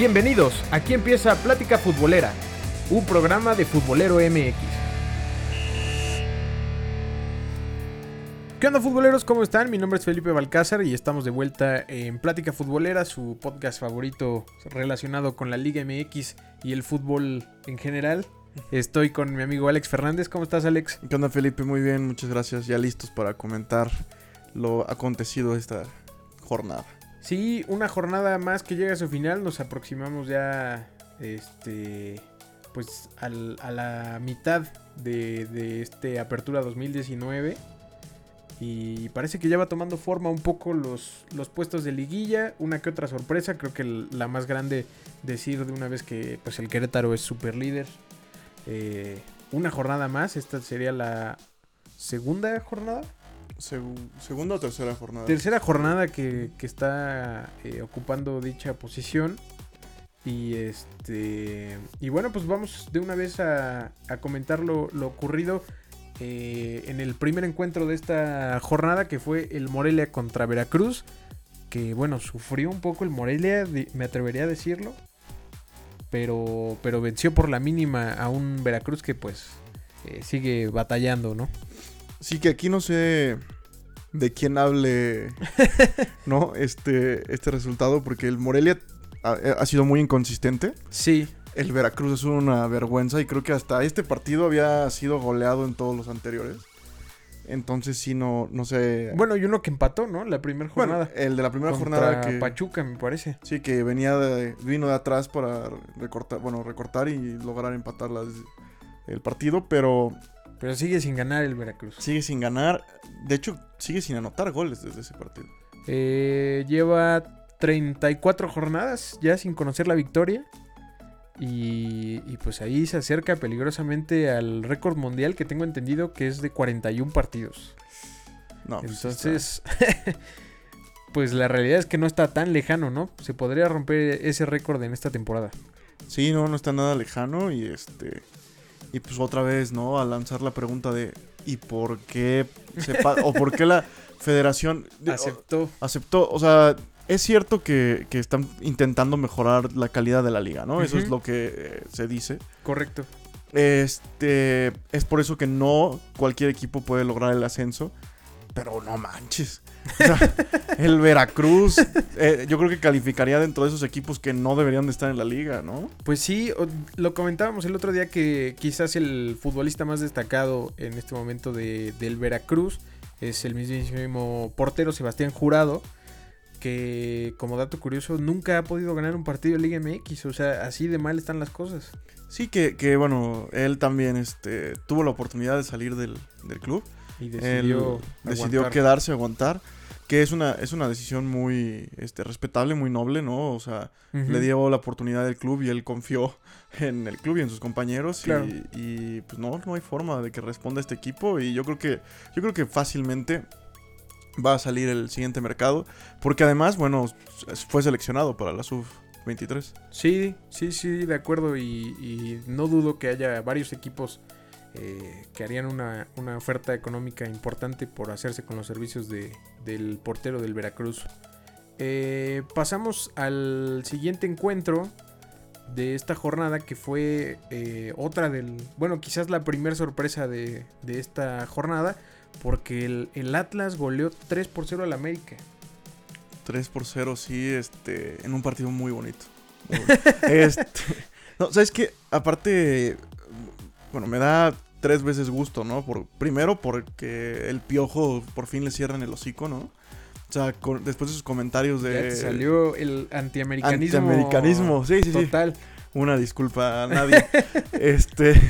Bienvenidos, aquí empieza Plática Futbolera, un programa de Futbolero MX. ¿Qué onda futboleros? ¿Cómo están? Mi nombre es Felipe Balcázar y estamos de vuelta en Plática Futbolera, su podcast favorito relacionado con la Liga MX y el fútbol en general. Estoy con mi amigo Alex Fernández. ¿Cómo estás, Alex? ¿Qué onda, Felipe? Muy bien, muchas gracias. Ya listos para comentar lo acontecido esta jornada. Sí, una jornada más que llega a su final. Nos aproximamos ya, este, pues al- a la mitad de, de este Apertura 2019. Y parece que ya va tomando forma un poco los, los puestos de liguilla. Una que otra sorpresa. Creo que la más grande decir de una vez que pues el Querétaro es super líder. Eh, una jornada más. Esta sería la segunda jornada. Segu- segunda o tercera jornada. Tercera jornada que, que está eh, ocupando dicha posición. Y este. Y bueno, pues vamos de una vez a, a comentar lo, ocurrido eh, en el primer encuentro de esta jornada, que fue el Morelia contra Veracruz. Que bueno, sufrió un poco el Morelia, me atrevería a decirlo. Pero, pero venció por la mínima a un Veracruz que pues eh, sigue batallando, ¿no? Sí, que aquí no sé de quién hable, ¿no? Este, este resultado, porque el Morelia ha, ha sido muy inconsistente. Sí, El Veracruz es una vergüenza y creo que hasta este partido había sido goleado en todos los anteriores. Entonces sí, no, no sé. Bueno, y uno que empató, ¿no? La primera Bueno, jornada. el de la primera contra jornada que... Pachuca, me parece. Sí, que venía de, vino de atrás para recortar, bueno, recortar y lograr empatar las- el partido, pero Pero sigue sin ganar el Veracruz. sigue sin ganar. De hecho, sigue sin anotar goles desde ese partido. Eh, lleva 34 jornadas ya sin conocer la victoria. Y, y pues ahí se acerca peligrosamente al récord mundial que tengo entendido que es de 41 partidos. No, pues, Entonces, pues la realidad es que no está tan lejano, ¿no? Se podría romper ese récord en esta temporada. sí, no, no está nada lejano y este y pues otra vez, ¿no? A lanzar la pregunta de ¿y por qué se o por qué la Federación de- Aceptó. aceptó, o sea, es cierto que, que están intentando mejorar la calidad de la liga, ¿no? Eso es lo que eh, se dice. Correcto. Este es por eso que no cualquier equipo puede lograr el ascenso. Pero no manches. O sea, el Veracruz, eh, yo creo que calificaría dentro de esos equipos que no deberían de estar en la liga, ¿no? Pues sí, lo comentábamos el otro día que quizás el futbolista más destacado en este momento de, del Veracruz es el mismísimo portero Sebastián Jurado, que como dato curioso nunca ha podido ganar un partido de Liga MX, o sea, así de mal están las cosas. Sí, que, que, bueno, él también este, tuvo la oportunidad de salir del, del club. Y Él decidió, decidió quedarse, aguantar. Que es una, es una decisión muy este, respetable, muy noble, ¿no? O sea, le dio la oportunidad del club y él confió en el club y en sus compañeros. y- Claro. Y, pues no, no hay forma de que responda este equipo. Y yo creo que, yo creo que fácilmente va a salir el siguiente mercado. Porque además, bueno, fue seleccionado para la sub-23. Sí, sí, sí, de acuerdo. Y, y no dudo que haya varios equipos eh, que harían una, una oferta económica importante por hacerse con los servicios de, del portero del Veracruz. Eh, pasamos al siguiente encuentro de esta jornada que fue eh, otra del... Bueno, quizás la primera sorpresa de, de esta jornada. Porque el, el Atlas goleó 3 por 0 al América. 3 por 0, sí, este, en un partido muy bonito. Muy bonito. este, no, ¿sabes qué? Aparte, bueno, me da tres veces gusto, ¿no? Por, primero, porque el piojo por fin le cierran el hocico, ¿no? O sea, con- después de sus comentarios Ya de... te salió el antiamericanismo. Antiamericanismo, sí, sí, sí. Total. Una disculpa a nadie. este.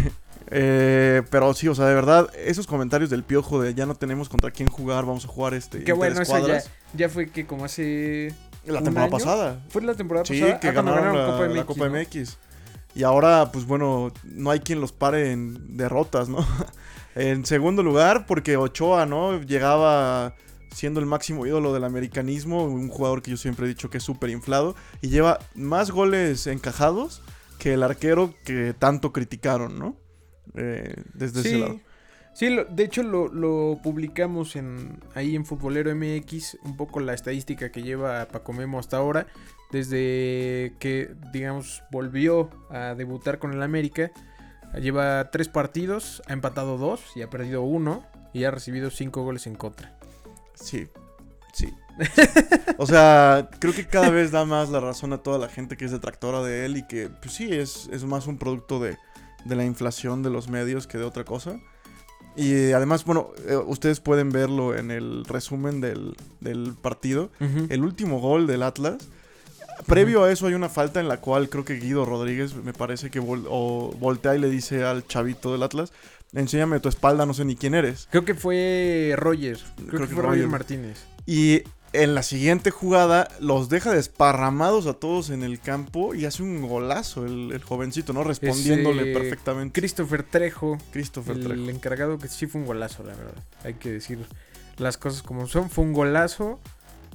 eh, pero sí, o sea, de verdad, esos comentarios del piojo de ya no tenemos contra quién jugar, vamos a jugar este. Qué bueno, eso ya, ya fue que como hace... La ¿Un temporada año? pasada. ¿Fue la temporada Sí, pasada? que Ah, ganaron, la, Copa la MX, Copa ¿no? Y ahora, pues bueno, no hay quien los pare en derrotas, ¿no? en segundo lugar, porque Ochoa, ¿no? Llegaba siendo el máximo ídolo del americanismo, un jugador que yo siempre he dicho que es súper inflado, y lleva más goles encajados que el arquero que tanto criticaron, ¿no? Eh, desde ese lado. Sí, lo- de hecho lo, lo publicamos en ahí en Futbolero MX, un poco la estadística que lleva Paco Memo hasta ahora, desde que, digamos, volvió a debutar con el América. Lleva tres partidos, ha empatado dos y ha perdido uno y ha recibido cinco goles en contra. Sí, sí. o sea, creo que cada vez da más la razón a toda la gente que es detractora de él y que, pues sí, es, es más un producto de, de la inflación de los medios que de otra cosa. Y además, bueno, eh, ustedes pueden verlo en el resumen del, del partido. El último gol del Atlas. Previo a eso hay una falta en la cual creo que Guido Rodríguez me parece que vol- o voltea y le dice al chavito del Atlas, enséñame tu espalda, no sé ni quién eres. Creo que fue Roger, creo, Creo que, que fue Roger. Martínez. Y en la siguiente jugada los deja desparramados a todos en el campo y hace un golazo el, el jovencito, ¿no? Respondiéndole eh, perfectamente. Christopher Trejo, Christopher el Trejo. encargado que sí fue un golazo, la verdad. Hay que decir las cosas como son. Fue un golazo.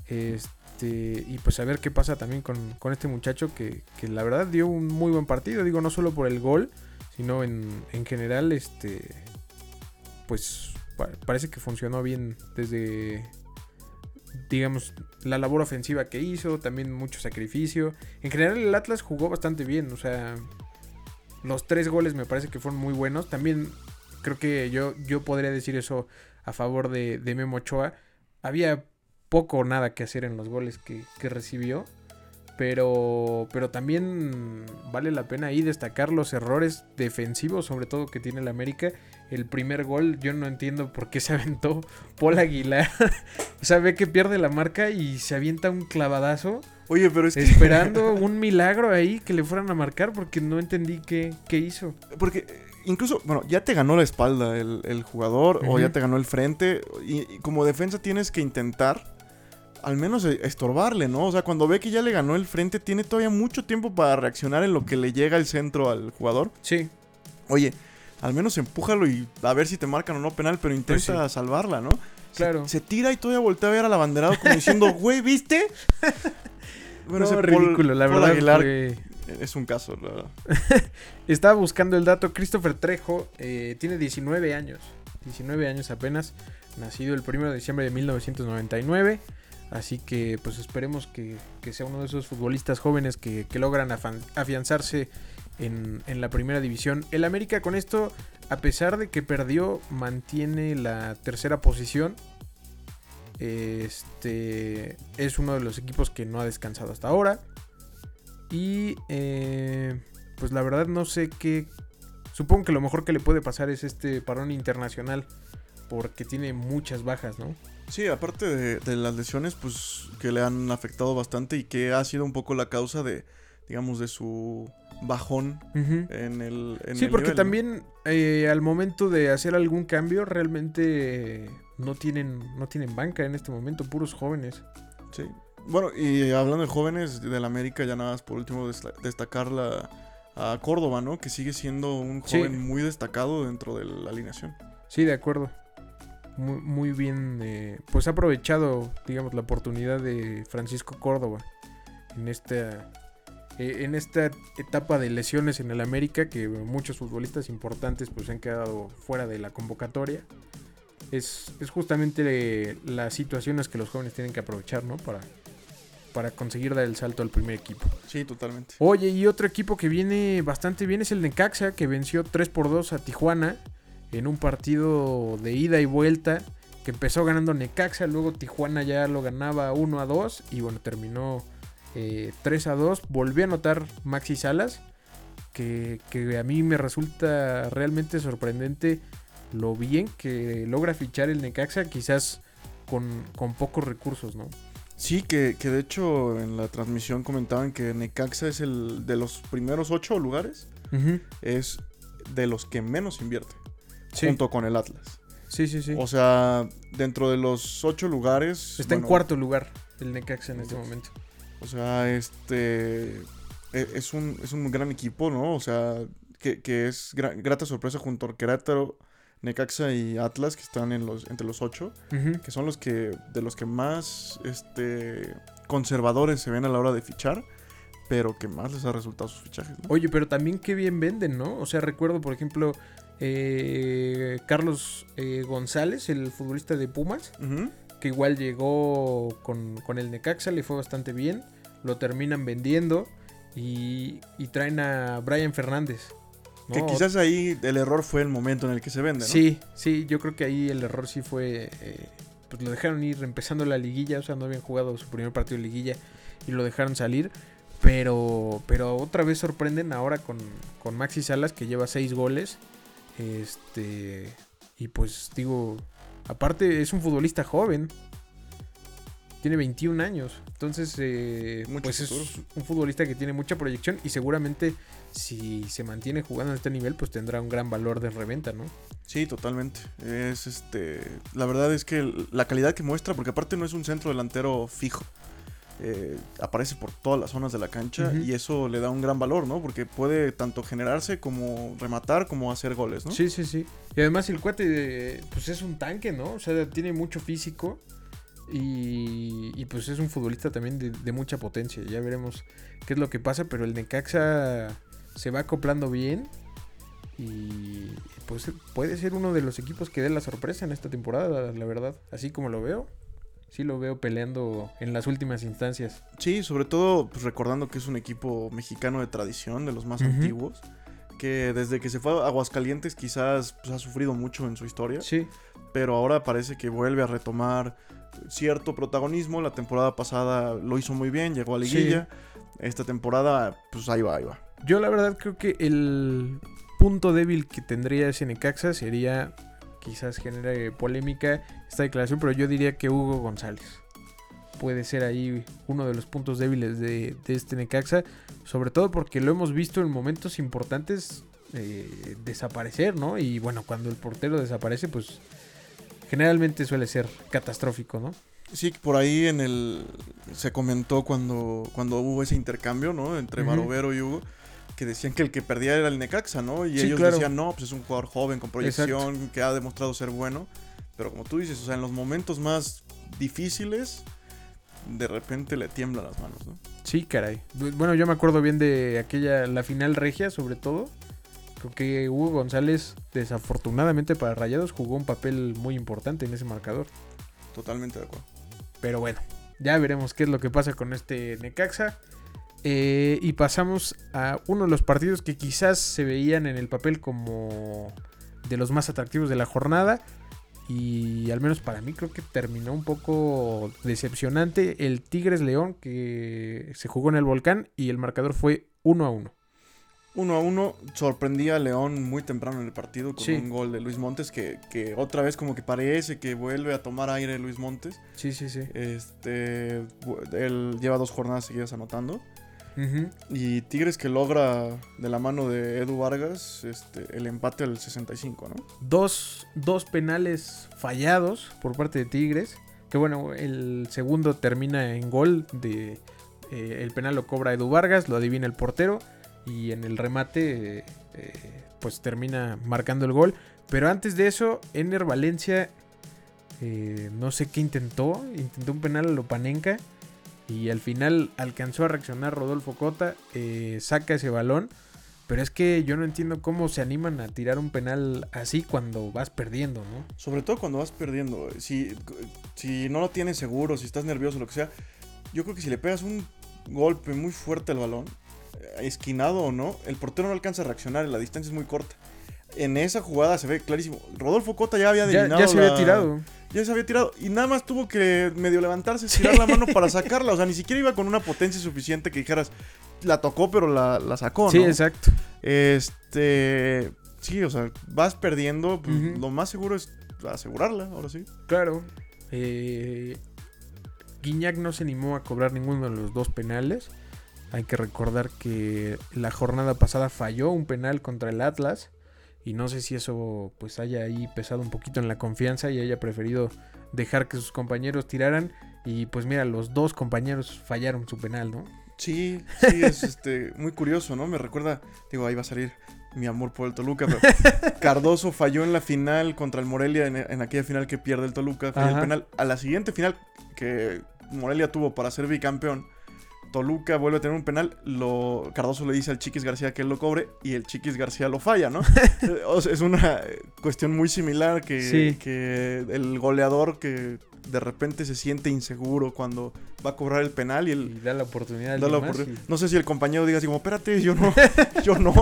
Este, y pues a ver qué pasa también con, con este muchacho que, que la verdad dio un muy buen partido. Digo, no solo por el gol, sino en, en general, este, pues pa- parece que funcionó bien desde, digamos, la labor ofensiva que hizo, también mucho sacrificio. En general el Atlas jugó bastante bien, o sea, los tres goles me parece que fueron muy buenos. También creo que yo, yo podría decir eso a favor de, de Memo Ochoa. Había poco o nada que hacer en los goles que, que recibió. Pero, pero también vale la pena ahí destacar los errores defensivos, sobre todo que tiene el América. El primer gol, yo no entiendo por qué se aventó Paul Aguilar. o sea, ve que pierde la marca y se avienta un clavadazo Oye, pero es que... esperando un milagro ahí que le fueran a marcar porque no entendí qué, qué hizo. Porque eh, incluso, bueno, ya te ganó la espalda el, el jugador o ya te ganó el frente. Y, y como defensa tienes que intentar al menos eh, estorbarle, ¿no? O sea, cuando ve que ya le ganó el frente, tiene todavía mucho tiempo para reaccionar en lo que le llega el centro al jugador. Sí, Oye, al menos empújalo y a ver si te marcan o no penal, pero intenta Pues sí. salvarla, ¿no? Claro. Se, tira y todavía voltea a ver al abanderado como diciendo, güey, ¿viste? Bueno, no, ese Paul- ridículo, la Paul verdad. Aguilar es un caso, la verdad. Estaba buscando el dato. Christopher Trejo eh, tiene 19 años. 19 años apenas. Nacido el 1 de diciembre de 1999. Así que pues esperemos que, que sea uno de esos futbolistas jóvenes que, que logran afianzarse en, en la primera división. El América con esto, a pesar de que perdió, mantiene la tercera posición. Este es uno de los equipos que no ha descansado hasta ahora. Y eh, pues la verdad no sé qué. Supongo que lo mejor que le puede pasar es este parón internacional. Porque tiene muchas bajas, ¿no? Sí, aparte de, de las lesiones, pues que le han afectado bastante y que ha sido un poco la causa de, digamos, de su bajón en el. en sí, el porque nivel, ¿no? también eh, al momento de hacer algún cambio, realmente no tienen, no tienen banca en este momento, puros jóvenes. Sí. Bueno, y hablando de jóvenes del América, ya nada más por último des- destacar la, a Córdoba, ¿no? Que sigue siendo un Sí. joven muy destacado dentro de la alineación. Sí, de acuerdo. Muy, muy bien, eh, pues ha aprovechado, digamos, la oportunidad de Francisco Córdoba en esta, eh, en esta etapa de lesiones en el América, que muchos futbolistas importantes pues han quedado fuera de la convocatoria. Es, es justamente eh, las situaciones que los jóvenes tienen que aprovechar, ¿no? Para, para conseguir dar el salto al primer equipo. Sí, totalmente. Oye, y otro equipo que viene bastante bien es el Necaxa, que venció 3 por 2 a Tijuana en un partido de ida y vuelta, que empezó ganando Necaxa, luego Tijuana ya lo ganaba 1 a 2 y bueno, terminó eh, 3 a 2. Volvió a anotar Maxi Salas, que, que a mí me resulta realmente sorprendente lo bien que logra fichar el Necaxa, quizás con, con pocos recursos, ¿no? Sí, que, que de hecho en la transmisión comentaban que Necaxa es el de los primeros ocho lugares, es de los que menos invierte, Sí, junto con el Atlas. sí, sí, sí. O sea, dentro de los ocho lugares... Está en cuarto lugar el Necaxa en este momento. O sea, este. e- Es un, es un gran equipo, ¿no? O sea, que, que es gra- grata sorpresa junto a Querétaro, Necaxa y Atlas, que están en los, entre los ocho, que son los que. de los que más este. conservadores se ven a la hora de fichar. Pero que más les ha resultado sus fichajes. ¿no? Oye, pero también qué bien venden, ¿no? O sea, recuerdo, por ejemplo, eh, Carlos eh, González, el futbolista de Pumas, que igual llegó con, con el Necaxa, le fue bastante bien, lo terminan vendiendo y, y traen a Brian Fernández. ¿no? Que quizás ahí el error fue el momento en el que se vende, ¿no? Sí, sí, yo creo que ahí el error sí fue. eh, pues lo dejaron ir empezando la liguilla, o sea, no habían jugado su primer partido de liguilla y lo dejaron salir. Pero, pero otra vez sorprenden ahora con, con Maxi Salas que lleva seis goles. Este. Y pues digo, aparte es un futbolista joven. Tiene 21 años. Entonces, eh, pues futuro. es un futbolista que tiene mucha proyección y seguramente si se mantiene jugando a este nivel, pues tendrá un gran valor de reventa, ¿no? Sí, totalmente. Es este. La verdad es que la calidad que muestra, porque aparte no es un centro delantero fijo. Eh, aparece por todas las zonas de la cancha y eso le da un gran valor, ¿no? Porque puede tanto generarse como rematar como hacer goles, ¿no? Sí, sí, sí. Y además el cuate, pues es un tanque, ¿no? O sea, tiene mucho físico. Y, y, pues es un futbolista también de, de mucha potencia. Ya veremos qué es lo que pasa. Pero el Necaxa se va acoplando bien. Y pues puede ser uno de los equipos que dé la sorpresa en esta temporada, la verdad. Así como lo veo. Sí lo veo peleando en las últimas instancias. Sí, sobre todo pues, recordando que es un equipo mexicano de tradición, de los más antiguos, que desde que se fue a Aguascalientes quizás pues, ha sufrido mucho en su historia, Sí, pero ahora parece que vuelve a retomar cierto protagonismo. La temporada pasada lo hizo muy bien, llegó a liguilla. Esta temporada, pues ahí va, ahí va. Yo la verdad creo que el punto débil que tendría ese Necaxa sería, quizás genere polémica esta declaración, pero yo diría que Hugo González puede ser ahí uno de los puntos débiles de, de este Necaxa, sobre todo porque lo hemos visto en momentos importantes eh, desaparecer, ¿no? Y bueno, cuando el portero desaparece, pues generalmente suele ser catastrófico, ¿no? Sí, por ahí en el se comentó cuando, cuando hubo ese intercambio, ¿no? Entre. Barovero y Hugo, que decían que el que perdía era el Necaxa, ¿no? Y Sí, ellos claro. decían, no, pues es un jugador joven con proyección, que ha demostrado ser bueno. Pero como tú dices, o sea, en los momentos más difíciles, de repente le tiemblan las manos, ¿no? Sí, caray. Bu- Bueno, yo me acuerdo bien de aquella, la final regia, sobre todo. Creo que Hugo González, desafortunadamente para Rayados, jugó un papel muy importante en ese marcador. Totalmente de acuerdo. Pero bueno, ya veremos qué es lo que pasa con este Necaxa. Eh, y pasamos a uno de los partidos que quizás se veían en el papel como de los más atractivos de la jornada. Y al menos para mí creo que terminó un poco decepcionante. El Tigres León que se jugó en el volcán y el marcador fue 1 a 1. Uno a uno, sorprendía a León muy temprano en el partido con Sí. un gol de Luis Montes, que, que otra vez como que parece que vuelve a tomar aire Luis Montes. Sí, sí, sí. Este, él lleva dos jornadas seguidas anotando. Y Tigres que logra de la mano de Edu Vargas este, el empate al 65, ¿no? dos, dos penales fallados por parte de Tigres. Que bueno, el segundo termina en gol. De, eh, el penal lo cobra Edu Vargas, lo adivina el portero. Y en el remate, eh, eh, pues termina marcando el gol. Pero antes de eso, Ener Valencia, eh, no sé qué intentó. Intentó un penal a Lopanenka. Y al final alcanzó a reaccionar Rodolfo Cota. eh, saca ese balón. Pero es que yo no entiendo cómo se animan a tirar un penal así cuando vas perdiendo, ¿no? Sobre todo cuando vas perdiendo. Si, si no lo tienes seguro, si estás nervioso, lo que sea. Yo creo que si le pegas un golpe muy fuerte al balón, eh, esquinado o no, el portero no alcanza a reaccionar, la distancia es muy corta. En esa jugada se ve clarísimo. Rodolfo Cota ya había Ya, se había la- tirado. Ya se había tirado. Y nada más tuvo que medio levantarse, estirar la mano para sacarla. O sea, ni siquiera iba con una potencia suficiente que dijeras, la tocó, pero la, la sacó, Sí, ¿no? exacto. Este. Sí, o sea, vas perdiendo. pues. Lo más seguro es asegurarla, ahora sí. Claro. Eh, Guiñac no se animó a cobrar ninguno de los dos penales. Hay que recordar que la jornada pasada falló un penal contra el Atlas. Y no sé si eso pues haya ahí pesado un poquito en la confianza y haya preferido dejar que sus compañeros tiraran. Y pues mira, los dos compañeros fallaron su penal, ¿no? Sí, sí, es este, muy curioso, ¿no? Me recuerda, digo, ahí va a salir mi amor por el Toluca, pero Cardoso falló en la final contra el Morelia, en, en aquella final que pierde el Toluca, falló el penal. A la siguiente final que Morelia tuvo para ser bicampeón, Toluca vuelve a tener un penal, lo Cardoso le dice al Chiquis García que él lo cobre y el Chiquis García lo falla, ¿no? o sea, es una cuestión muy similar que, Sí. que el goleador que de repente se siente inseguro cuando va a cobrar el penal y el Y da la oportunidad da la y- No sé si el compañero diga así como, espérate, yo no, yo no.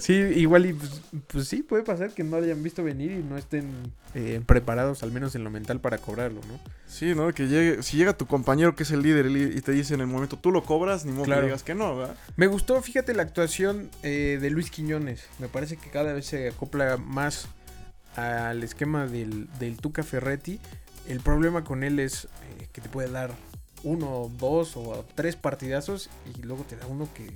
Sí, igual y pues, pues sí, puede pasar que no hayan visto venir y no estén eh, preparados, al menos en lo mental, para cobrarlo, ¿no? Sí, ¿no? Que llegue, si llega tu compañero que es el líder y te dice en el momento, tú lo cobras, ni modo Claro. que digas que no, ¿verdad? Me gustó, fíjate, la actuación eh, de Luis Quiñones. Me parece que cada vez se acopla más al esquema del, del Tuca Ferretti. El problema con él es eh, que te puede dar uno, dos o tres partidazos y luego te da uno que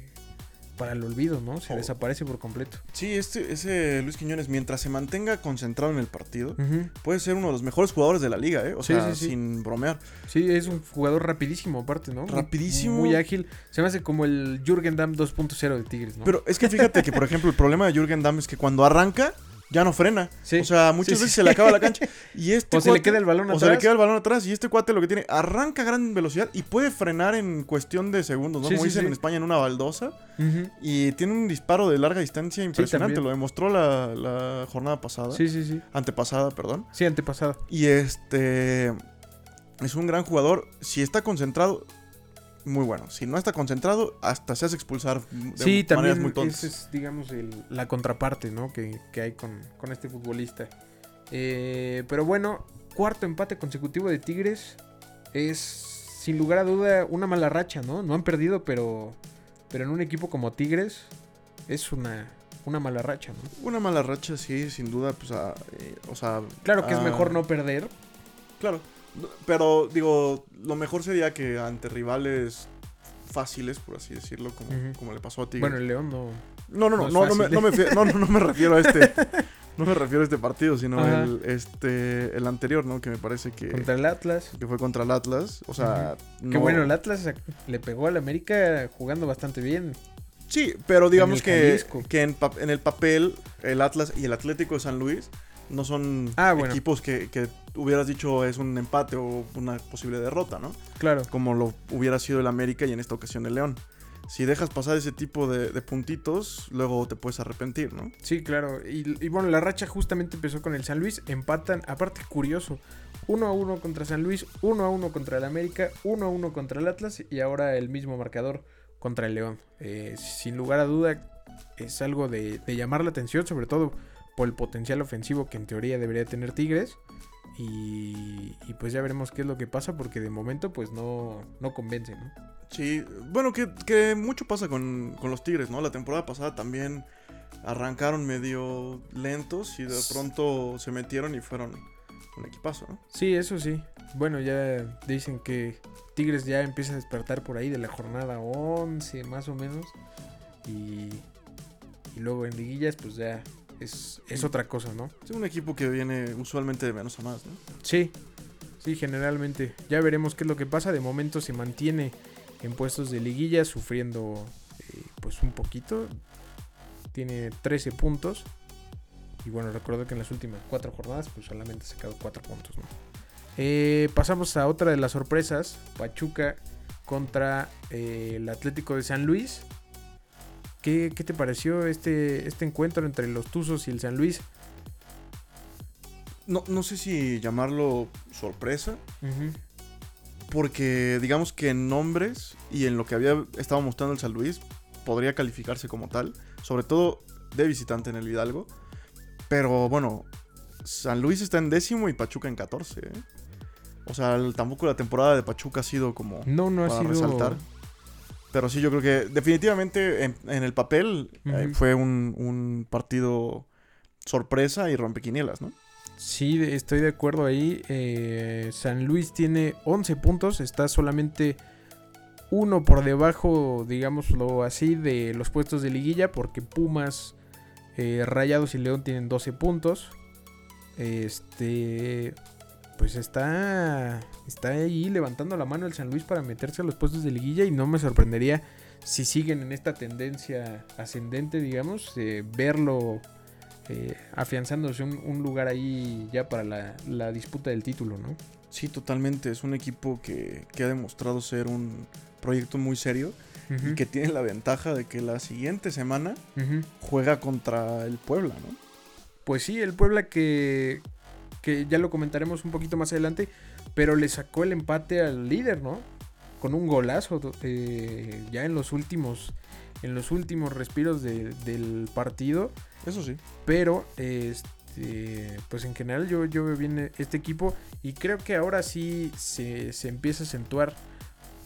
para el olvido, ¿no? Se Oh. desaparece por completo. Sí, este, ese Luis Quiñones, mientras se mantenga concentrado en el partido, puede ser uno de los mejores jugadores de la liga, ¿eh? O Sí, sea, sí, sí. sin bromear. Sí, es un jugador rapidísimo aparte, ¿no? Muy- Rapidísimo. Muy ágil. Se me hace como el Jürgen Damm 2.0 de Tigres, ¿no? Pero es que fíjate que, por ejemplo, el problema de Jürgen Damm es que cuando arranca, ya no frena. Sí. O sea, muchas Sí, sí. veces se le acaba la cancha. Y este o se le queda el balón O atrás. se le queda el balón atrás y este cuate lo que tiene, arranca a gran velocidad y puede frenar en cuestión de segundos, ¿no? Como dicen en España, en una baldosa. Y tiene un disparo de larga distancia impresionante. lo demostró la, la jornada pasada. Sí, sí, sí. Antepasada, perdón. Sí, antepasado. Y este. Es un gran jugador. Si está concentrado, muy bueno. Si no está concentrado, hasta se hace expulsar de Sí, maneras también muy tontas. es, digamos, el- la contraparte, ¿no? Que, que hay con, con este futbolista. Eh, pero bueno, cuarto empate consecutivo de Tigres es, sin lugar a duda, una mala racha, ¿no? No han perdido, pero, pero en un equipo como Tigres es una, una mala racha, ¿no? Una mala racha, sí, sin duda. Pues, ah, eh, o sea. Claro que es mejor no perder. Claro. Pero, digo, lo mejor sería que ante rivales fáciles, por así decirlo, como, como le pasó a Tigres. Bueno, el León no... no, no, no no, me, no, me no, me refiero a este. No me refiero a este partido, sino Ajá. el, este, el anterior, ¿no? Que me parece que, Contra el Atlas. que fue contra el Atlas. O sea, Que no- bueno, el Atlas le pegó al América jugando bastante bien. Sí, pero digamos que, que en el papel el Atlas y el Atlético de San Luis no son Ah, bueno. equipos que, que hubieras dicho es un empate o una posible derrota, ¿no? Claro. Como lo hubiera sido el América y en esta ocasión el León. Si dejas pasar ese tipo de, de puntitos, luego te puedes arrepentir, ¿no? Sí, claro. Y, y bueno, la racha justamente empezó con el San Luis. Empatan, aparte curioso, 1 a 1 contra San Luis, 1 a 1 contra el América, 1 a 1 contra el Atlas y ahora el mismo marcador contra el León. Eh, sin lugar a duda es algo de, de llamar la atención, sobre todo por el potencial ofensivo que en teoría debería tener Tigres. Y, y pues ya veremos qué es lo que pasa porque de momento pues no, no convence, ¿no? Sí, bueno, que, que mucho pasa con, con los Tigres, ¿no? La temporada pasada también arrancaron medio lentos y de pronto se metieron y fueron un equipazo, ¿no? Sí, eso sí. Bueno, ya dicen que Tigres ya empieza a despertar por ahí de la jornada 11 más o menos. Y, y luego en liguillas pues ya es, es otra cosa, ¿no? Es un equipo que viene usualmente de menos a más, ¿no? Sí, sí, generalmente. Ya veremos qué es lo que pasa. De momento se mantiene en puestos de liguilla sufriendo eh, pues un poquito. Tiene 13 puntos. Y bueno, recuerdo que en las últimas cuatro jornadas pues solamente ha sacado 4 puntos, ¿no? Eh, pasamos a otra de las sorpresas. Pachuca contra eh, el Atlético de San Luis. ¿Qué, qué te pareció este, este encuentro entre los Tuzos y el San Luis? No, no sé si llamarlo sorpresa, porque digamos que en nombres y en lo que había estado mostrando el San Luis, podría calificarse como tal, sobre todo de visitante en el Hidalgo. Pero bueno, San Luis está en décimo y Pachuca en 14. ¿eh? O sea, el- tampoco la temporada de Pachuca ha sido como No, no ha para sido. resaltar. Pero sí, yo creo que definitivamente en, en el papel eh, fue un, un partido sorpresa y rompequinielas, ¿no? Sí, estoy de acuerdo ahí. Eh, San Luis tiene 11 puntos, está solamente uno por debajo, digámoslo así, de los puestos de liguilla, porque Pumas, eh, Rayados y León tienen 12 puntos. Este, pues está, está ahí levantando la mano el San Luis para meterse a los puestos de liguilla y no me sorprendería si siguen en esta tendencia ascendente, digamos, eh, verlo eh, afianzándose un, un lugar ahí ya para la, la disputa del título, ¿no? Sí, totalmente. Es un equipo que, que ha demostrado ser un proyecto muy serio y que tiene la ventaja de que la siguiente semana juega contra el Puebla, ¿no? Pues sí, el Puebla que, que ya lo comentaremos un poquito más adelante, pero le sacó el empate al líder, ¿no? Con un golazo eh, ya en los últimos en los últimos respiros de- del partido, Eso sí. pero este pues en general yo, yo veo bien este equipo y creo que ahora sí se, se empieza a acentuar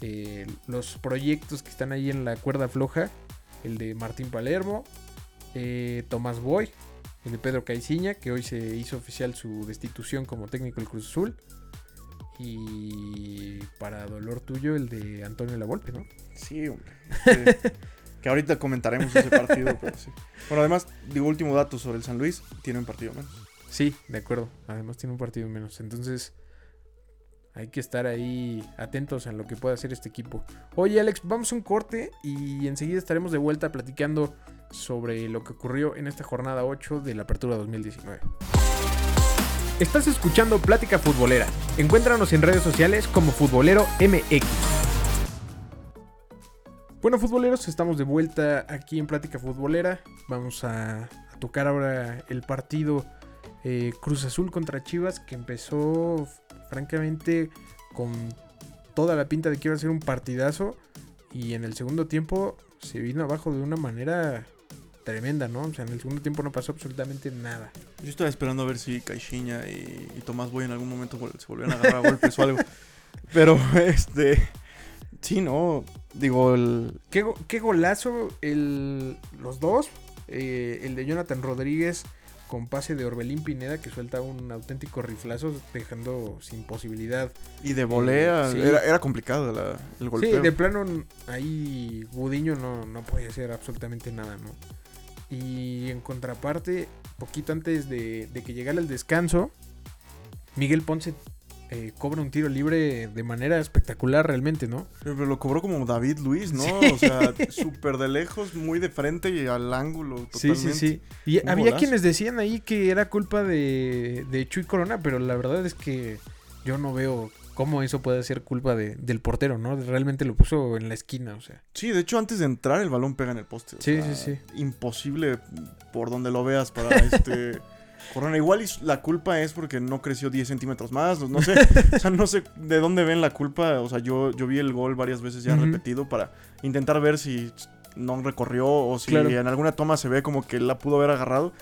eh, los proyectos que están ahí en la cuerda floja, el de Martín Palermo, eh, Tomás Boy, el de Pedro Caiciña, que hoy se hizo oficial su destitución como técnico del Cruz Azul. Y para dolor tuyo, el de Antonio Lavolpe, ¿no? Sí, hombre. Que ahorita comentaremos ese partido, pero sí. Bueno, además, digo, último dato sobre el San Luis, tiene un partido menos. Sí, de acuerdo. Además tiene un partido menos. Entonces hay que estar ahí atentos a lo que pueda hacer este equipo. Oye Alex, vamos a un corte y enseguida estaremos de vuelta platicando sobre lo que ocurrió en esta jornada 8 de la Apertura 2019. Estás escuchando Plática Futbolera. Encuéntranos en redes sociales como Futbolero MX. Bueno, futboleros, estamos de vuelta aquí en Plática Futbolera. Vamos a, tocar ahora el partido eh, Cruz Azul contra Chivas, que empezó francamente con toda la pinta de que iba a ser un partidazo. Y en el segundo tiempo se vino abajo de una manera tremenda, ¿no? O sea, en el segundo tiempo no pasó absolutamente nada. Yo estaba esperando a ver si Caixinha y, y Tomás Boy en algún momento se volvieran a agarrar a golpes o algo. Pero, este. Sí, no. Digo, el. ¿Qué, go- qué golazo el, los dos? Eh, el de Jonathan Rodríguez con pase de Orbelín Pineda que suelta un auténtico riflazo dejando sin posibilidad. Y de volea. Sí. Era, era complicado la- el golpeo. Sí, de plano ahí Gudiño no, no podía hacer absolutamente nada, ¿no? Y en contraparte, poquito antes de, de que llegara el descanso, Miguel Ponce eh, cobra un tiro libre de manera espectacular realmente, ¿no? Pero lo cobró como David Luis, ¿no? Sí. O sea, súper de lejos, muy de frente y al ángulo. Sí, Totalmente. sí, sí. Y Un había golazo. quienes decían ahí que era culpa de, de Chuy Corona, pero la verdad es que yo no veo cómo eso puede ser culpa de- del portero, ¿no? Realmente lo puso en la esquina, o sea. Sí, de hecho, antes de entrar, el balón pega en el poste. o Sí, sea, sí, sí. Imposible por donde lo veas para este. Corona. Igual la culpa es porque no creció 10 centímetros más. No, sé. o sea, no sé de dónde ven la culpa. O sea, yo, yo vi el gol varias veces ya repetido para intentar ver si no recorrió o si Claro. en alguna toma se ve como que la pudo haber agarrado.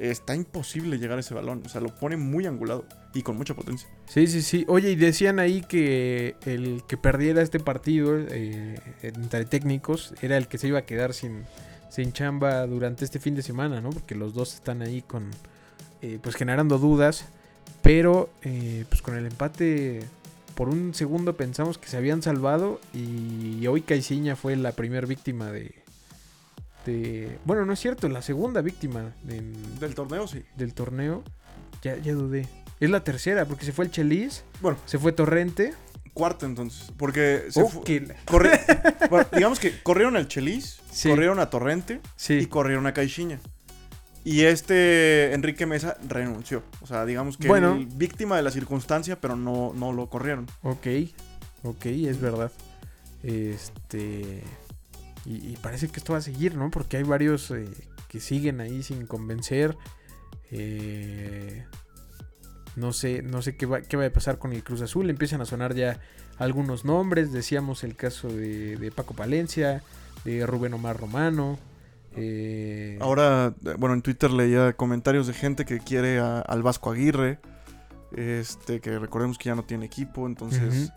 Está imposible llegar a ese balón. O sea, lo pone muy angulado y con mucha potencia. Sí, sí, sí. Oye, y decían ahí que el que perdiera este partido eh, entre técnicos era el que se iba a quedar sin, sin chamba durante este fin de semana, ¿no? Porque los dos están ahí con, eh, pues generando dudas. Pero, eh, pues con el empate, por un segundo pensamos que se habían salvado y hoy Caiciña fue la primera víctima de, de... Bueno, no es cierto, la segunda víctima de- Del torneo, sí. del torneo. Ya, ya dudé. Es la tercera, porque se fue el Chelis, Bueno, se fue Torrente. cuarto entonces. Porque se Oh, fu- que la- corre- bueno, digamos que corrieron al Chelis, Sí. corrieron a Torrente y Sí, corrieron a Caixinha. Y este Enrique Mesa renunció. O sea, digamos que Bueno. víctima de la circunstancia, pero no, no lo corrieron. ok, ok, es verdad. Este... Y, y parece que esto va a seguir, ¿no? Porque hay varios eh, que siguen ahí sin convencer. Eh, no sé, no sé qué va, qué va a pasar con el Cruz Azul. Empiezan a sonar ya algunos nombres. Decíamos el caso de, de Paco Palencia, de Rubén Omar Romano. eh, Ahora, bueno, en Twitter leía comentarios de gente que quiere a- al Vasco Aguirre. Este, que recordemos que ya no tiene equipo, entonces.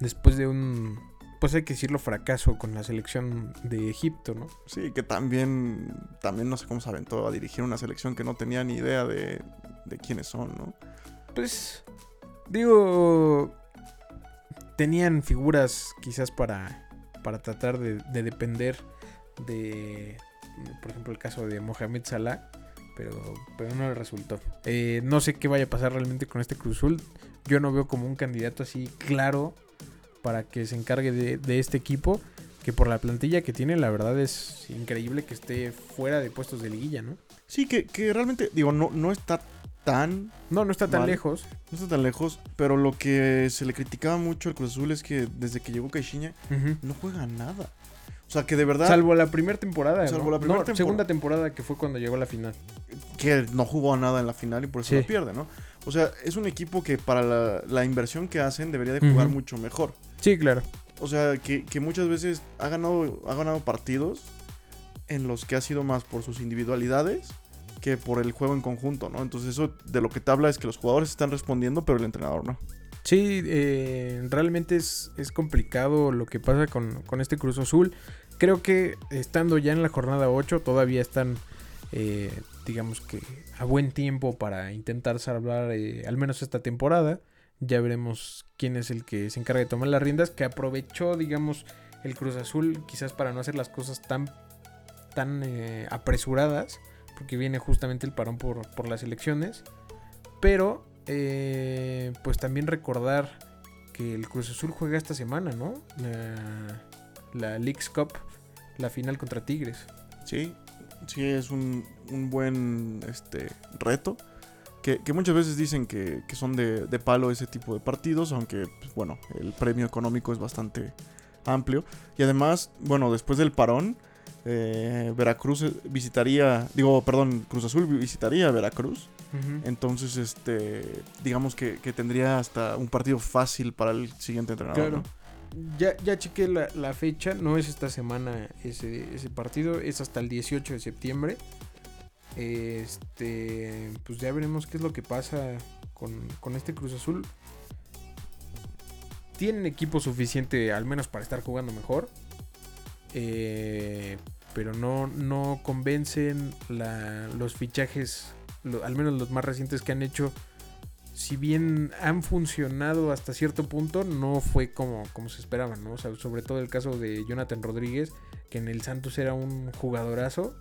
Después de un, pues hay que decirlo, fracaso con la selección de Egipto, ¿no? Sí, que también, también no sé cómo se aventó a dirigir una selección que no tenía ni idea de, de quiénes son, ¿no? Pues, digo, tenían figuras quizás para, para tratar de, de depender de, por ejemplo, el caso de Mohamed Salah, pero, pero no le resultó. Eh, no sé qué vaya a pasar realmente con este Cruz Azul. Yo no veo como un candidato así claro para que se encargue de, de este equipo, que por la plantilla que tiene, la verdad es increíble que esté fuera de puestos de liguilla, ¿no? Sí, que, que realmente, digo, no, no está tan No, no está tan Mal. lejos. no está tan lejos, pero lo que se le criticaba mucho al Cruz Azul es que desde que llegó Caixinha no juega nada. O sea, que de verdad Salvo la primera temporada. Salvo ¿no? la primera No, tempor- segunda temporada que fue cuando llegó a la final. que no jugó a nada en la final y por eso Sí. la pierde, ¿no? O sea, es un equipo que para la, la inversión que hacen debería de jugar mucho mejor. Sí, claro. O sea, que, que muchas veces ha ganado, ha ganado partidos en los que ha sido más por sus individualidades que por el juego en conjunto, ¿no? Entonces eso de lo que te habla es que los jugadores están respondiendo, pero el entrenador no. Sí, eh, realmente es, es complicado lo que pasa con, con este Cruz Azul. Creo que estando ya en la jornada 8 todavía están, eh, digamos que a buen tiempo para intentar salvar eh, al menos esta temporada. Ya veremos quién es el que se encarga de tomar las riendas, que aprovechó, digamos, el Cruz Azul quizás para no hacer las cosas tan, tan eh, apresuradas, porque viene justamente el parón por, por las elecciones. Pero, eh, pues también recordar que el Cruz Azul juega esta semana, ¿no? La, la Leagues Cup, la final contra Tigres. Sí, sí es un, un buen este, reto. Que, que muchas veces dicen que, que son de, de palo ese tipo de partidos, aunque, pues, bueno, el premio económico es bastante amplio. Y además, bueno, después del parón, eh, Veracruz visitaría, digo, perdón, Cruz Azul visitaría a Veracruz. Entonces, este, digamos que, que tendría hasta un partido fácil para el siguiente entrenador. Claro. ¿no? Ya, ya chequé la, la fecha, no es esta semana ese, ese partido, es hasta el 18 de septiembre. Este, pues ya veremos qué es lo que pasa con, con este Cruz Azul. Tienen equipo suficiente al menos para estar jugando mejor. Eh, pero no, no convencen la- los fichajes, al menos los más recientes que han hecho. Si bien han funcionado hasta cierto punto, no fue como, como se esperaba, ¿no? Sobre todo el caso de Jonathan Rodríguez, que en el Santos era un jugadorazo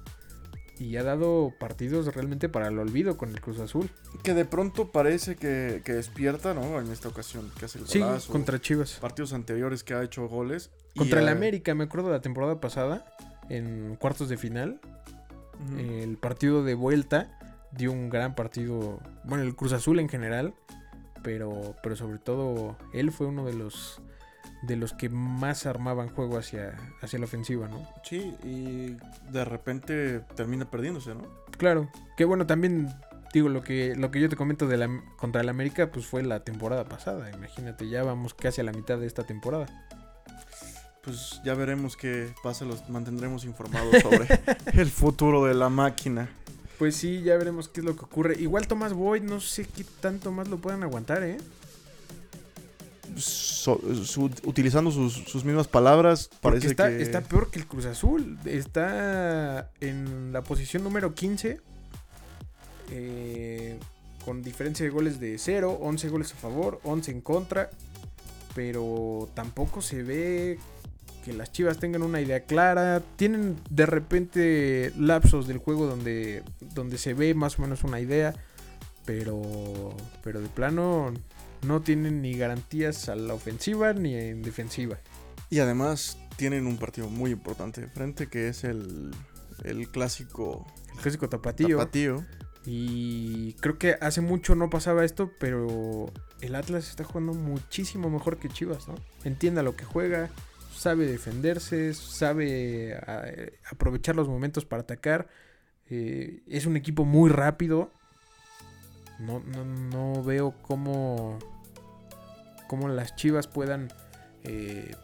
y ha dado partidos realmente para el olvido con el Cruz Azul. Que de pronto parece que, que despierta, ¿no? En esta ocasión que hace el Sí, contra Chivas. partidos anteriores que ha hecho goles. y Contra el América, me acuerdo de la temporada pasada, en cuartos de final, el partido de vuelta dio un gran partido, bueno, el Cruz Azul en general, pero, pero sobre todo él fue uno de los de los que más armaban juego hacia, hacia la ofensiva, ¿no? Sí, y de repente termina perdiéndose, ¿no? Claro, que bueno, también digo lo que lo que yo te comento de la contra el América pues fue la temporada pasada, imagínate, ya vamos casi a la mitad de esta temporada. Pues ya veremos qué pasa, los mantendremos informados sobre el futuro de la máquina. Pues sí, ya veremos qué es lo que ocurre. Igual Tomás Boyd, no sé qué tanto más lo puedan aguantar, ¿eh? So- su- utilizando sus, sus mismas palabras, parece está, que... está peor que el Cruz Azul. Está en la posición número 15. eh, con diferencia de goles de 0, 11 goles a favor, 11 en contra. Pero tampoco se ve que las Chivas tengan una idea clara. Tienen de repente lapsos del juego donde, donde se ve más o menos una idea. Pero, pero de plano no tienen ni garantías a la ofensiva ni en defensiva. Y además tienen un partido muy importante de frente, que es el, el clásico El clásico tapatío. tapatío. Y creo que hace mucho no pasaba esto, pero el Atlas está jugando muchísimo mejor que Chivas, ¿no? Entienda lo que juega, sabe defenderse, sabe a- aprovechar los momentos para atacar. eh, es un equipo muy rápido. No, no, no veo cómo, cómo las Chivas puedan eh,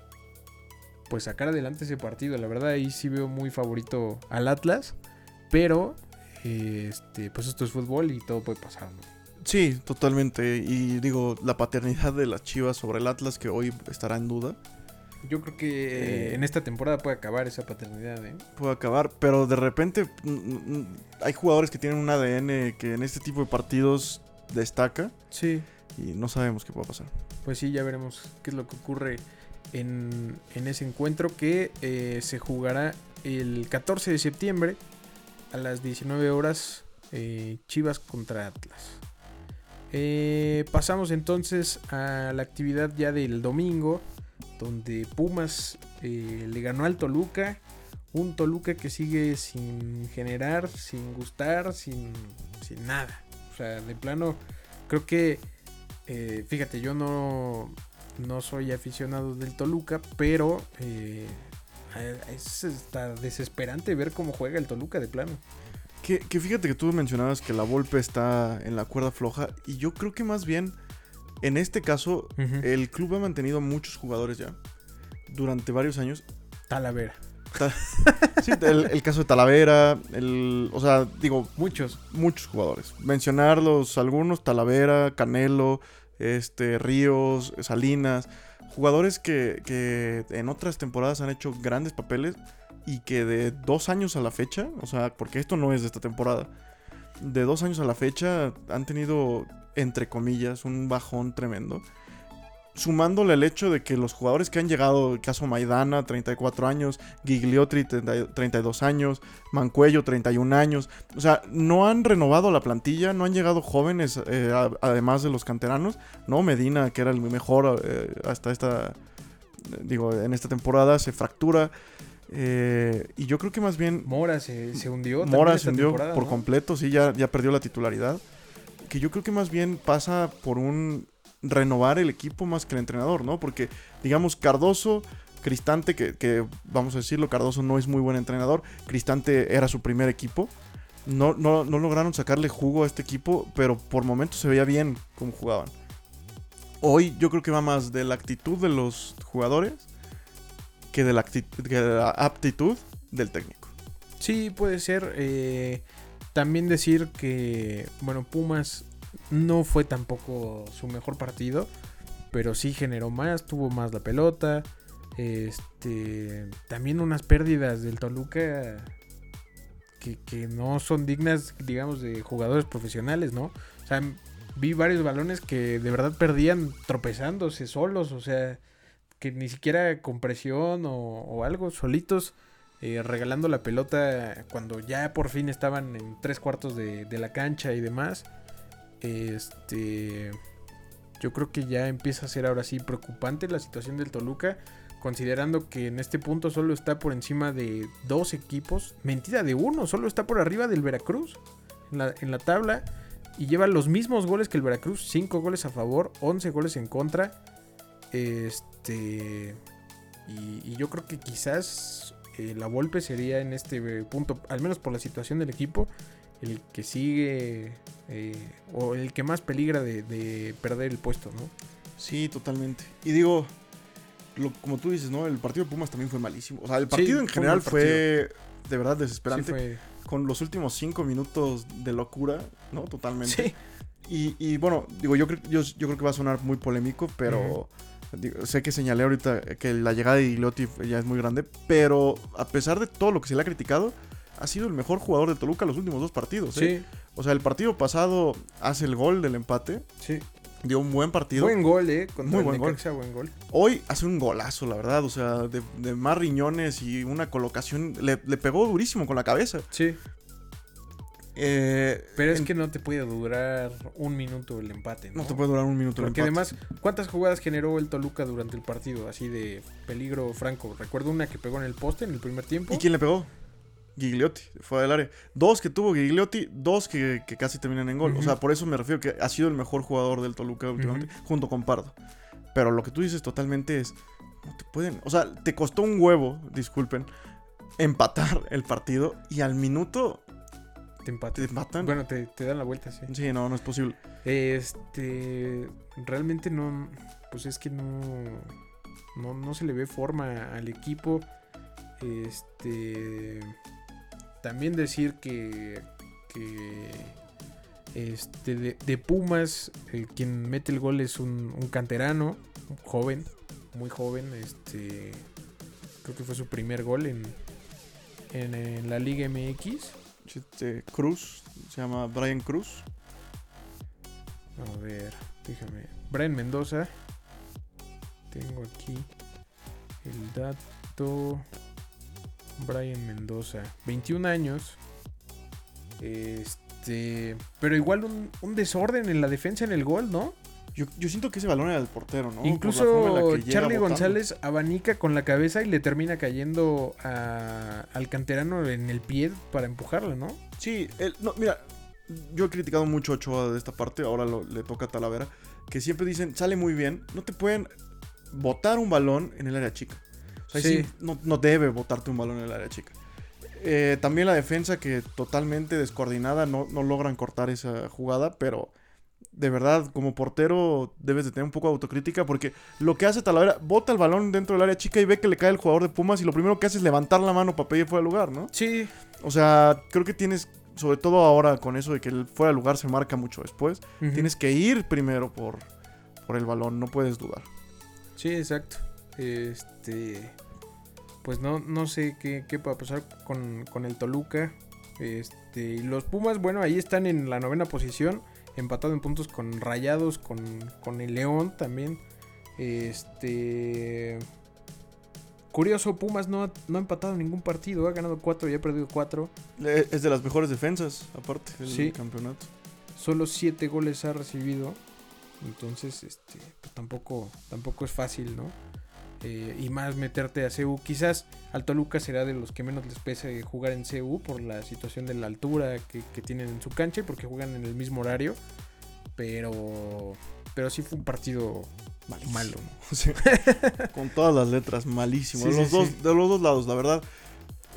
pues sacar adelante ese partido. La verdad ahí sí veo muy favorito al Atlas, pero este, pues esto es fútbol y todo puede pasar, ¿no? Sí, totalmente. Y digo, la paternidad de las Chivas sobre el Atlas, que hoy estará en duda, Yo creo que Eh. en esta temporada puede acabar esa paternidad, ¿eh? puede acabar. Pero de repente mm, mm, hay jugadores que tienen un ADN que en este tipo de partidos destaca Sí. y no sabemos qué puede pasar. Pues sí, ya veremos qué es lo que ocurre en, en ese encuentro que eh, se jugará el 14 de septiembre a las 19 horas eh, Chivas contra Atlas. Pasamos entonces a la actividad ya del domingo, donde Pumas eh, le ganó al Toluca. Un Toluca que sigue sin generar, sin gustar, sin, sin nada. sea, de plano, creo que, eh, fíjate, yo no, no soy aficionado del Toluca, pero eh, es está desesperante ver cómo juega el Toluca de plano. Que, que, fíjate que tú mencionabas que la Volpe está en la cuerda floja y yo creo que más bien en este caso uh -huh. el club ha mantenido muchos jugadores ya durante varios años. Talavera. Ta sí, el, el, caso de Talavera, el, o sea, digo, muchos, muchos jugadores. Mencionarlos algunos, Talavera, Canelo, este, Ríos, Salinas, jugadores que, que en otras temporadas han hecho grandes papeles y que de dos años a la fecha, o sea, porque esto no es de esta temporada, de dos años a la fecha han tenido, entre comillas, un bajón tremendo. Sumándole el hecho de que los jugadores que han llegado, el caso Maidana, 34 años, Gigliotti, 32 años, Mancuello, 31 años, o sea, no han renovado la plantilla, no han llegado jóvenes, eh, además de los canteranos, ¿no? Medina, que era el mejor eh, hasta esta, digo, en esta temporada, se fractura. Eh, y yo creo que más bien. Mora se, se hundió. Mora se hundió por ¿no? completo, sí, ya, ya perdió la titularidad. Que yo creo que más bien pasa por un renovar el equipo más que el entrenador, ¿no? Porque, digamos, Cardoso, Cristante, que, vamos a decirlo, Cardoso no es muy buen entrenador. Cristante era su primer equipo. No, no, no lograron sacarle jugo a este equipo, pero por momentos se veía bien cómo jugaban. Hoy yo creo que va más de la actitud de los jugadores que de la, actitud, que de la aptitud del técnico. Sí, puede ser. Eh, también decir que, bueno, Pumas no fue tampoco su mejor partido, pero sí generó más, tuvo más la pelota. Este, también unas pérdidas del Toluca que, que, no son dignas, digamos, de jugadores profesionales, ¿no? O sea, vi varios balones que de verdad perdían tropezándose solos, o sea, que ni siquiera con presión o, o algo, solitos, eh, regalando la pelota cuando ya por fin estaban en tres cuartos de, de la cancha y demás. Este. Yo creo que ya empieza a ser ahora sí preocupante la situación del Toluca. Considerando que en este punto solo está por encima de dos equipos. Mentira, de uno. Solo está por arriba del Veracruz. En la, en la tabla. Y lleva los mismos goles que el Veracruz. 5 goles a favor. 11 goles en contra. Este. Y, y yo creo que quizás eh, la Volpe sería en este punto. Al menos por la situación del equipo el que sigue eh, o el que más peligra de, de, perder el puesto, ¿no? Sí, totalmente. Y digo, lo, como tú dices, ¿no? El partido de Pumas también fue malísimo. O sea, el partido sí, en general fue, fue, de verdad desesperante. Sí, fue... Con los últimos cinco minutos de locura, ¿no? Totalmente. Sí. Y, y bueno, digo, yo creo, yo, yo, creo que va a sonar muy polémico, pero... Uh -huh. Digo, sé que señalé ahorita que la llegada de Igliotti ya es muy grande, pero a pesar de todo lo que se le ha criticado, ha sido el mejor jugador de Toluca los últimos dos partidos. ¿eh? Sí. O sea, el partido pasado hace el gol del empate. Sí. Dio un buen partido. Buen gol, ¿eh? Contra Muy buen Necaxa, gol. buen gol. Hoy hace un golazo, la verdad. O sea, de, de más riñones y una colocación. Le, le, pegó durísimo con la cabeza. Sí. Eh, Pero es en... que no te puede durar un minuto el empate. No, no te puede durar un minuto Porque el empate. además, ¿cuántas jugadas generó el Toluca durante el partido? Así de peligro franco. Recuerdo una que pegó en el poste en el primer tiempo. ¿Y quién le pegó? Gigliotti, fuera del área. Dos que tuvo Gigliotti, dos que, que casi terminan en gol. Uh -huh. O sea, por eso me refiero que ha sido el mejor jugador del Toluca últimamente, uh -huh. junto con Pardo. Pero lo que tú dices totalmente es. No te pueden. O sea, te costó un huevo, disculpen, empatar el partido y al minuto. Te empatan. Te empatan. Bueno, te, te, dan la vuelta, sí. Sí, no, no es posible. Este. Realmente no. Pues es que no. No, no se le ve forma al equipo. Este también decir que, que este, de, de Pumas, quien mete el gol es un, un, canterano, un joven, muy joven. Este, creo que fue su primer gol en, en, en la Liga MX. Este, Cruz, se llama Brian Cruz. A ver, déjame. Brian Mendoza. Tengo aquí el dato. Brian Mendoza, 21 años. Este. Pero igual un, un, desorden en la defensa en el gol, ¿no? Yo, yo siento que ese balón era del portero, ¿no? Incluso Charlie González abanica con la cabeza y le termina cayendo a, al canterano en el pie para empujarla, ¿no? Sí, el, no, mira, yo he criticado mucho a Ochoa de esta parte, ahora lo- le toca a Talavera, que siempre dicen, sale muy bien, no te pueden botar un balón en el área chica. O sea, Sí. sí, no, no debe botarte un balón en el área chica. Eh, también la defensa que totalmente descoordinada, no, no logran cortar esa jugada, pero de verdad, como portero debes de tener un poco de autocrítica porque lo que hace Talavera, bota el balón dentro del área chica y ve que le cae el jugador de Pumas y lo primero que hace es levantar la mano para pedir fuera de lugar, ¿no? Sí, O sea, creo que tienes, sobre todo ahora con eso de que el fuera de lugar se marca mucho después, tienes que ir primero por, por el balón, no puedes dudar. Sí, exacto. Este. Pues no, no sé qué, qué pueda pasar con, con el Toluca. Este. Los Pumas, bueno, ahí están en la novena posición. Empatado en puntos con Rayados, con, con el León también. Este. Curioso, Pumas no ha, no ha empatado ningún partido. Ha ganado 4 y ha perdido 4. Le- Es de las mejores defensas, aparte del Sí. campeonato. Solo 7 goles ha recibido. Entonces, este, pues tampoco, tampoco es fácil, ¿no? Eh, y más meterte a CU. Quizás al Toluca será de los que menos les pese jugar en CU por la situación de la altura que, que tienen en su cancha y porque juegan en el mismo horario. Pero, pero sí fue un partido Malísimo. malo, con todas las letras, malísimo. Sí, de, sí, los dos, de los dos lados, la verdad.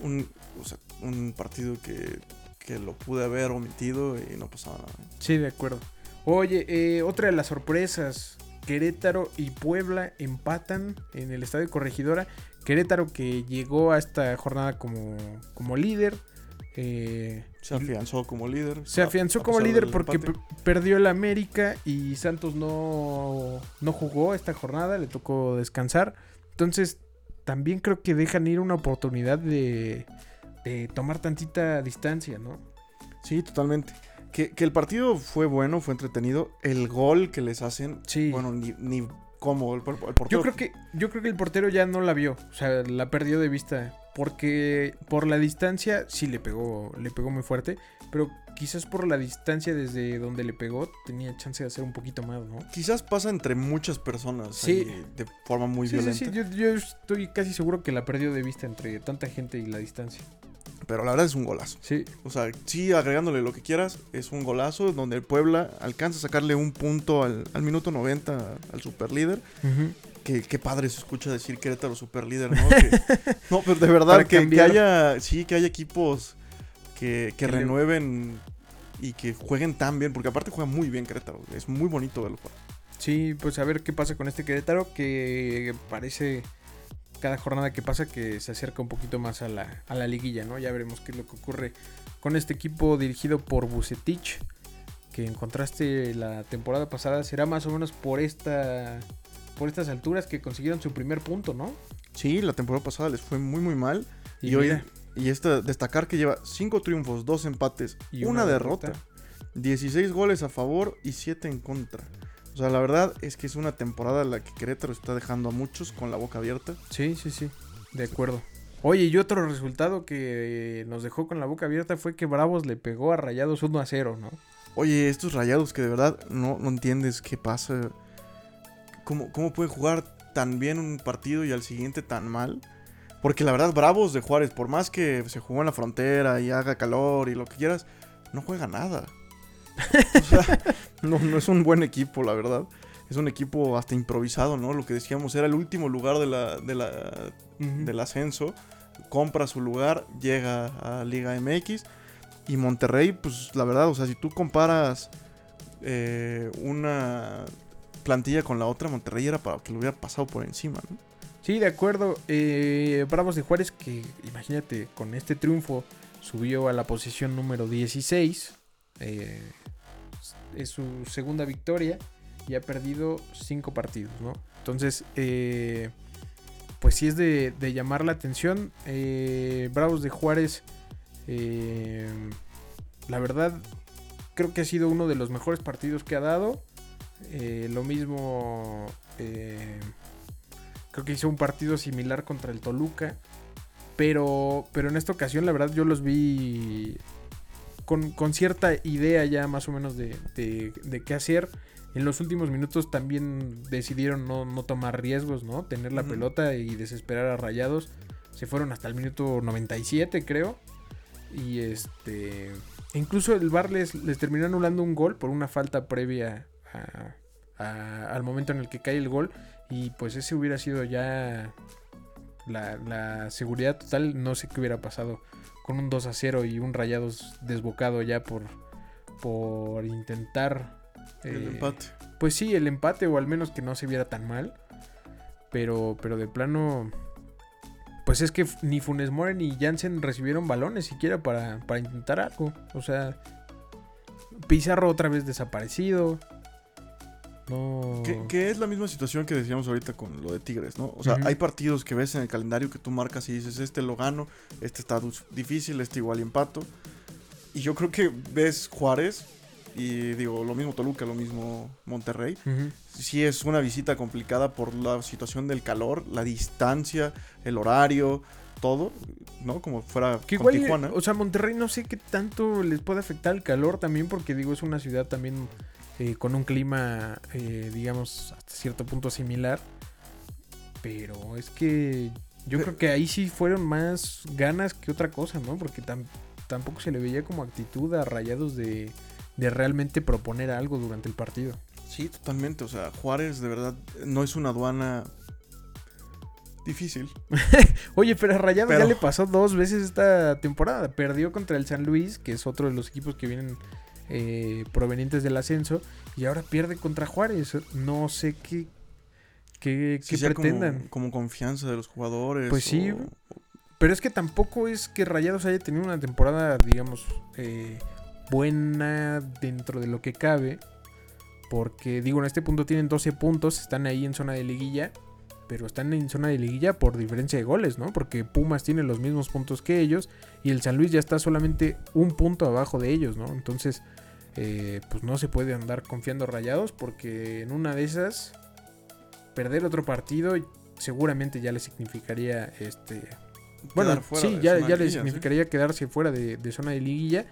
Un, o sea, un partido que, que lo pude haber omitido y no pasaba nada. Sí, de acuerdo. Oye, eh, otra de las sorpresas. Querétaro y Puebla empatan en el estadio Corregidora. Querétaro que llegó a esta jornada como, como líder. eh, Se afianzó como líder. se afianzó como líder porque perdió el América y Santos no, no jugó esta jornada, le tocó descansar. Entonces, también creo que dejan ir una oportunidad de, de tomar tantita distancia, ¿no? Sí, totalmente. Que, que el partido fue bueno, fue entretenido. El gol que les hacen, Sí. bueno, ni, ni cómo. El, por- el portero- Yo creo que yo creo que el portero ya no la vio, o sea, la perdió de vista porque por la distancia sí le pegó, le pegó muy fuerte, pero quizás por la distancia desde donde le pegó tenía chance de hacer un poquito más, ¿no? Quizás pasa entre muchas personas. Sí. ahí de forma muy Sí, sí, violenta. sí, yo, yo estoy casi seguro que la perdió de vista entre tanta gente y la distancia. Pero la verdad es un golazo. Sí, O sea, sí, agregándole lo que quieras, es un golazo donde el Puebla alcanza a sacarle un punto al, al minuto 90 al superlíder. Que qué padre se escucha decir Querétaro superlíder, ¿no? Que- no, pero de verdad, que, que haya, sí, que haya equipos que, que renueven y que jueguen tan bien, porque aparte juega muy bien Querétaro, es muy bonito verlo jugar. Sí, pues a ver qué pasa con este Querétaro que parece cada jornada que pasa que se acerca un poquito más a la, a la liguilla, ¿no? Ya veremos qué es lo que ocurre con este equipo dirigido por Bucetich, que en contraste la temporada pasada será más o menos por esta por estas alturas que consiguieron su primer punto, ¿no? Sí, la temporada pasada les fue muy, muy mal. Y, Y hoy, y esta, destacar que lleva 5 triunfos, 2 empates, Y una, una derrota, derrota. 16 goles a favor y 7 en contra. O sea, la verdad es que es una temporada en la que Querétaro está dejando a muchos con la boca abierta. Sí, sí, sí, de acuerdo. Oye, y otro resultado que nos dejó con la boca abierta fue que Bravos le pegó a Rayados 1 a 0, ¿no? Oye, estos rayados que de verdad no, no entiendes qué pasa. ¿Cómo, ¿Cómo puede jugar tan bien un partido y al siguiente tan mal? Porque la verdad, Bravos de Juárez, por más que se jugó en la frontera y haga calor y lo que quieras, no juega nada. O sea, no, no es un buen equipo, la verdad. Es un equipo hasta improvisado, ¿no? Lo que decíamos era el último lugar de la, de la, del ascenso. Compra su lugar, llega a Liga MX. Y Monterrey, pues la verdad, o sea, si tú comparas eh, una plantilla con la otra, Monterrey era para que lo hubiera pasado por encima, ¿no? Sí, de acuerdo. Eh, Bravos de Juárez, que imagínate, con este triunfo subió a la posición número 16. eh, es su segunda victoria y ha perdido 5 partidos, ¿no? Entonces, eh, pues sí es de, de llamar la atención. Eh, Bravos de Juárez, eh, la verdad, creo que ha sido uno de los mejores partidos que ha dado. Lo mismo... Creo que hizo un partido similar contra el Toluca. Pero, pero en esta ocasión, la verdad, yo los vi con, con cierta idea ya más o menos de, de- de qué hacer. En los últimos minutos también decidieron no, no tomar riesgos, ¿no? Tener la pelota y desesperar a Rayados. Se fueron hasta el minuto 97, creo. Y este. incluso el VAR les, les terminó anulando un gol por una falta previa al momento en el que cae el gol. Y pues ese hubiera sido ya la, la, seguridad total. No sé qué hubiera pasado con un 2 a 0 y un Rayados desbocado ya por, por intentar... el eh, empate. Pues sí, el empate o al menos que no se viera tan mal. Pero, pero de plano pues es que ni Funes Mori ni Jansen recibieron balones siquiera para, para intentar algo. O sea, Pizarro otra vez desaparecido. No. Que, es la misma situación que decíamos ahorita con lo de Tigres, ¿no? O sea, hay partidos que ves en el calendario que tú marcas y dices, este lo gano, este está difícil, este igual y empato. Y yo creo que ves Juárez y digo, lo mismo Toluca, lo mismo Monterrey. Sí es una visita complicada por la situación del calor, la distancia, el horario, todo, ¿no? Como fuera que con Tijuana. O sea, Monterrey no sé qué tanto les puede afectar el calor también, porque digo, es una ciudad también eh, con un clima, eh, digamos, hasta cierto punto similar. Pero es que yo creo que ahí sí fueron más ganas que otra cosa, ¿no? Porque tampoco se le veía como actitud a rayados de de realmente proponer algo durante el partido. Sí, totalmente. O sea, Juárez de verdad no es una aduana difícil. Oye, pero a Rayado ya le pasó dos veces esta temporada. Perdió contra el San Luis, que es otro de los equipos que vienen eh, provenientes del ascenso, y ahora pierde contra Juárez. No sé qué, qué, pretendan. Como, confianza de los jugadores. Pues sí. Pero es que tampoco es que Rayados haya tenido una temporada, digamos, eh, buena dentro de lo que cabe. Porque digo, en este punto tienen 12 puntos, están ahí en zona de liguilla. Pero están en zona de liguilla por diferencia de goles, ¿no? Porque Pumas tiene los mismos puntos que ellos. Y el San Luis ya está solamente un punto abajo de ellos, ¿no? Entonces, eh, pues no se puede andar confiando rayados. Porque en una de esas, perder otro partido seguramente ya le significaría este. Bueno, sí, ya, ya le significaría quedarse fuera de, de zona de liguilla.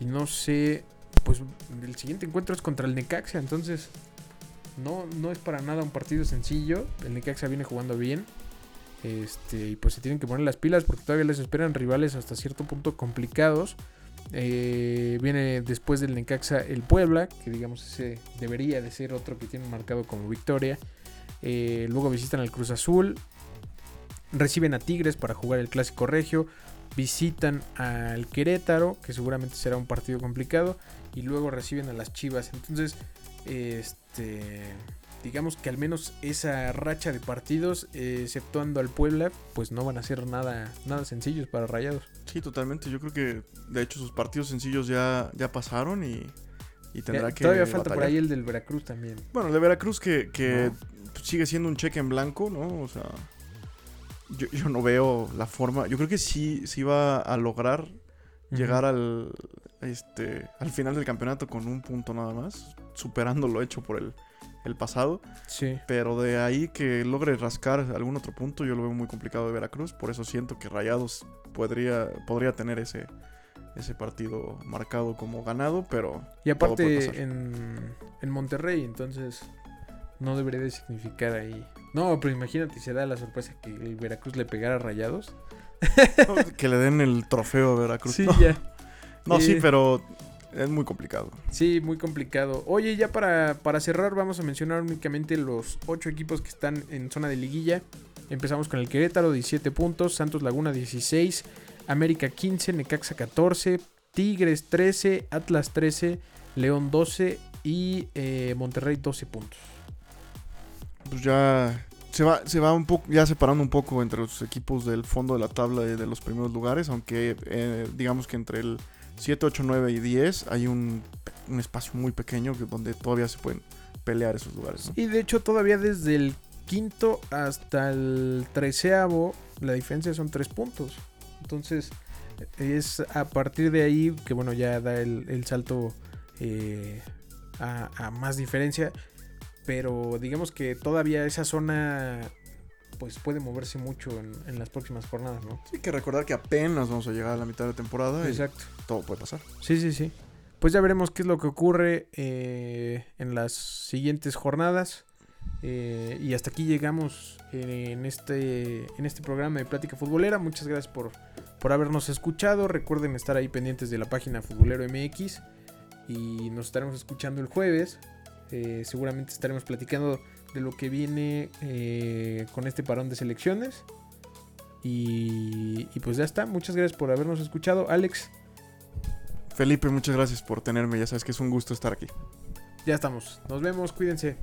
Y no sé, pues el siguiente encuentro es contra el Necaxa, entonces no, no es para nada un partido sencillo. El Necaxa viene jugando bien. Este, y pues se tienen que poner las pilas porque todavía les esperan rivales hasta cierto punto complicados. Eh, viene después del Necaxa el Puebla, que digamos ese debería de ser otro que tiene marcado como victoria. Eh, luego visitan al Cruz Azul. Reciben a Tigres para jugar el Clásico Regio visitan al Querétaro, que seguramente será un partido complicado, y luego reciben a las Chivas. Entonces, este, digamos que al menos esa racha de partidos, exceptuando al Puebla, pues no van a ser nada, nada sencillos para Rayados. Sí, totalmente. Yo creo que de hecho sus partidos sencillos ya, ya pasaron y, tendrá que. Todavía falta por ahí el del Veracruz también. Bueno, el de Veracruz que, que sigue siendo un cheque en blanco, ¿no? O sea yo, no veo la forma. Yo creo que sí, sí va a lograr llegar al, este, al final del campeonato con un punto nada más, superando lo hecho por el, el pasado. Sí. Pero de ahí que logre rascar algún otro punto, yo lo veo muy complicado de Veracruz. Por eso siento que Rayados podría, podría tener ese, ese partido marcado como ganado, pero. Y aparte en, en Monterrey, entonces no debería de significar ahí no, pero imagínate, se da la sorpresa que el Veracruz le pegara rayados. que le den el trofeo a Veracruz. Sí, ya. No, sí, pero es muy complicado. Sí, muy complicado. Oye, ya para, para cerrar, vamos a mencionar únicamente los ocho equipos que están en zona de liguilla. Empezamos con el Querétaro, 17 puntos. Santos Laguna, 16. América, 15. Necaxa, 14. Tigres, 13. Atlas, 13. León, 12. Y eh, Monterrey, 12 puntos pues ya se va, se va un poco, ya separando un poco entre los equipos del fondo de la tabla de, de los primeros lugares, aunque eh, digamos que entre el 7, 8, 9 y 10 hay un, un espacio muy pequeño que, donde todavía se pueden pelear esos lugares. Y de hecho todavía desde el quinto hasta el treceavo la diferencia son 3 puntos. Entonces es a partir de ahí que bueno ya da el, el salto eh, a más diferencia. Pero digamos que todavía esa zona pues puede moverse mucho en, las próximas jornadas, ¿no? Sí, hay que recordar que apenas vamos a llegar a la mitad de temporada. Exacto. todo puede pasar. Sí, sí, sí. Pues ya veremos qué es lo que ocurre eh, en las siguientes jornadas. Eh, y hasta aquí llegamos en, este, en este programa de Plática Futbolera. Muchas gracias por, por habernos escuchado. Recuerden estar ahí pendientes de la página Futbolero MX. Y nos estaremos escuchando el jueves. Eh, seguramente estaremos platicando de lo que viene eh, con este parón de selecciones. Y, y pues ya está. Muchas gracias por habernos escuchado. Alex, Felipe, muchas gracias por tenerme. Ya sabes que es un gusto estar aquí. ya estamos. Nos vemos. Cuídense.